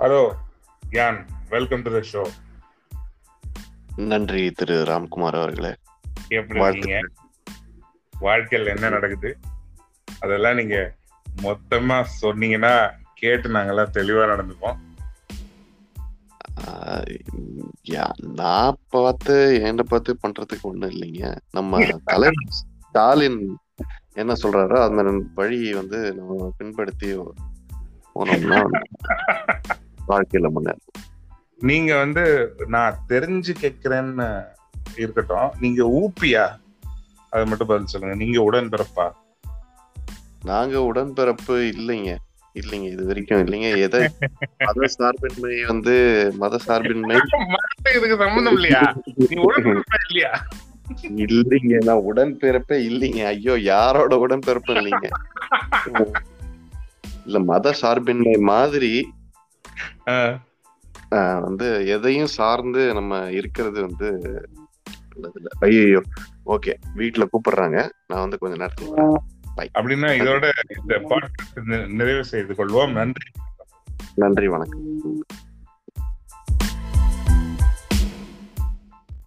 Hello யான் welcome to the show நன்றி திரு ராம்குமார் அவர்களே. எப்படி இருக்கீங்க? வாழ்க்கையில் என்ன நடக்குது? அதெல்லாம் நீங்க மொத்தமா சொன்னீங்கன்னா கேட்டு நாங்கெல்லாம் தெளிவா நடந்துப்போம். நான் பார்த்து என்ன பார்த்து பண்றதுக்கு ஒண்ணும் இல்லைங்க. நம்ம தலைவர் ஸ்டாலின் என்ன சொல்றாரோ அந்த வழி வந்து நம்ம பின்படுத்தி போனோம்னா வாழ்க்கையில முன்னேற நீங்க வந்து நான் தெரிஞ்சு கேட்கிறேன்னு இருக்கட்டும். நீங்க ஊப்பியா? அதை மட்டும் பதில் சொல்லுங்க. நீங்க உடன்பிறப்பா? நாங்க உடன்பிறப்பு இல்லைங்க. இல்லைங்க இது வரைக்கும் இல்லைங்க. எதை மத சார்பின்மை வந்து மத சார்பின்மை? இதுக்கு சம்பந்தம் இல்லையா? இல்லையா? இல்லைங்க நான் உடன்பிறப்பே இல்லைங்க. ஐயோ யாரோட உடன்பிறப்பு இல்லைங்க. இல்ல மத சார்பின்மை மாதிரி வந்து எதையும் சார்ந்து நம்ம இருக்கிறது வந்து ஐயோ ஓகே வீட்டுல கூப்பிடுறாங்க. நான் வந்து கொஞ்ச நேரத்துல. அப்படின்னா இதோட இந்த பாட்காஸ்ட் நிறைவு செய்து கொள்வோம். நன்றி. நன்றி வணக்கம்.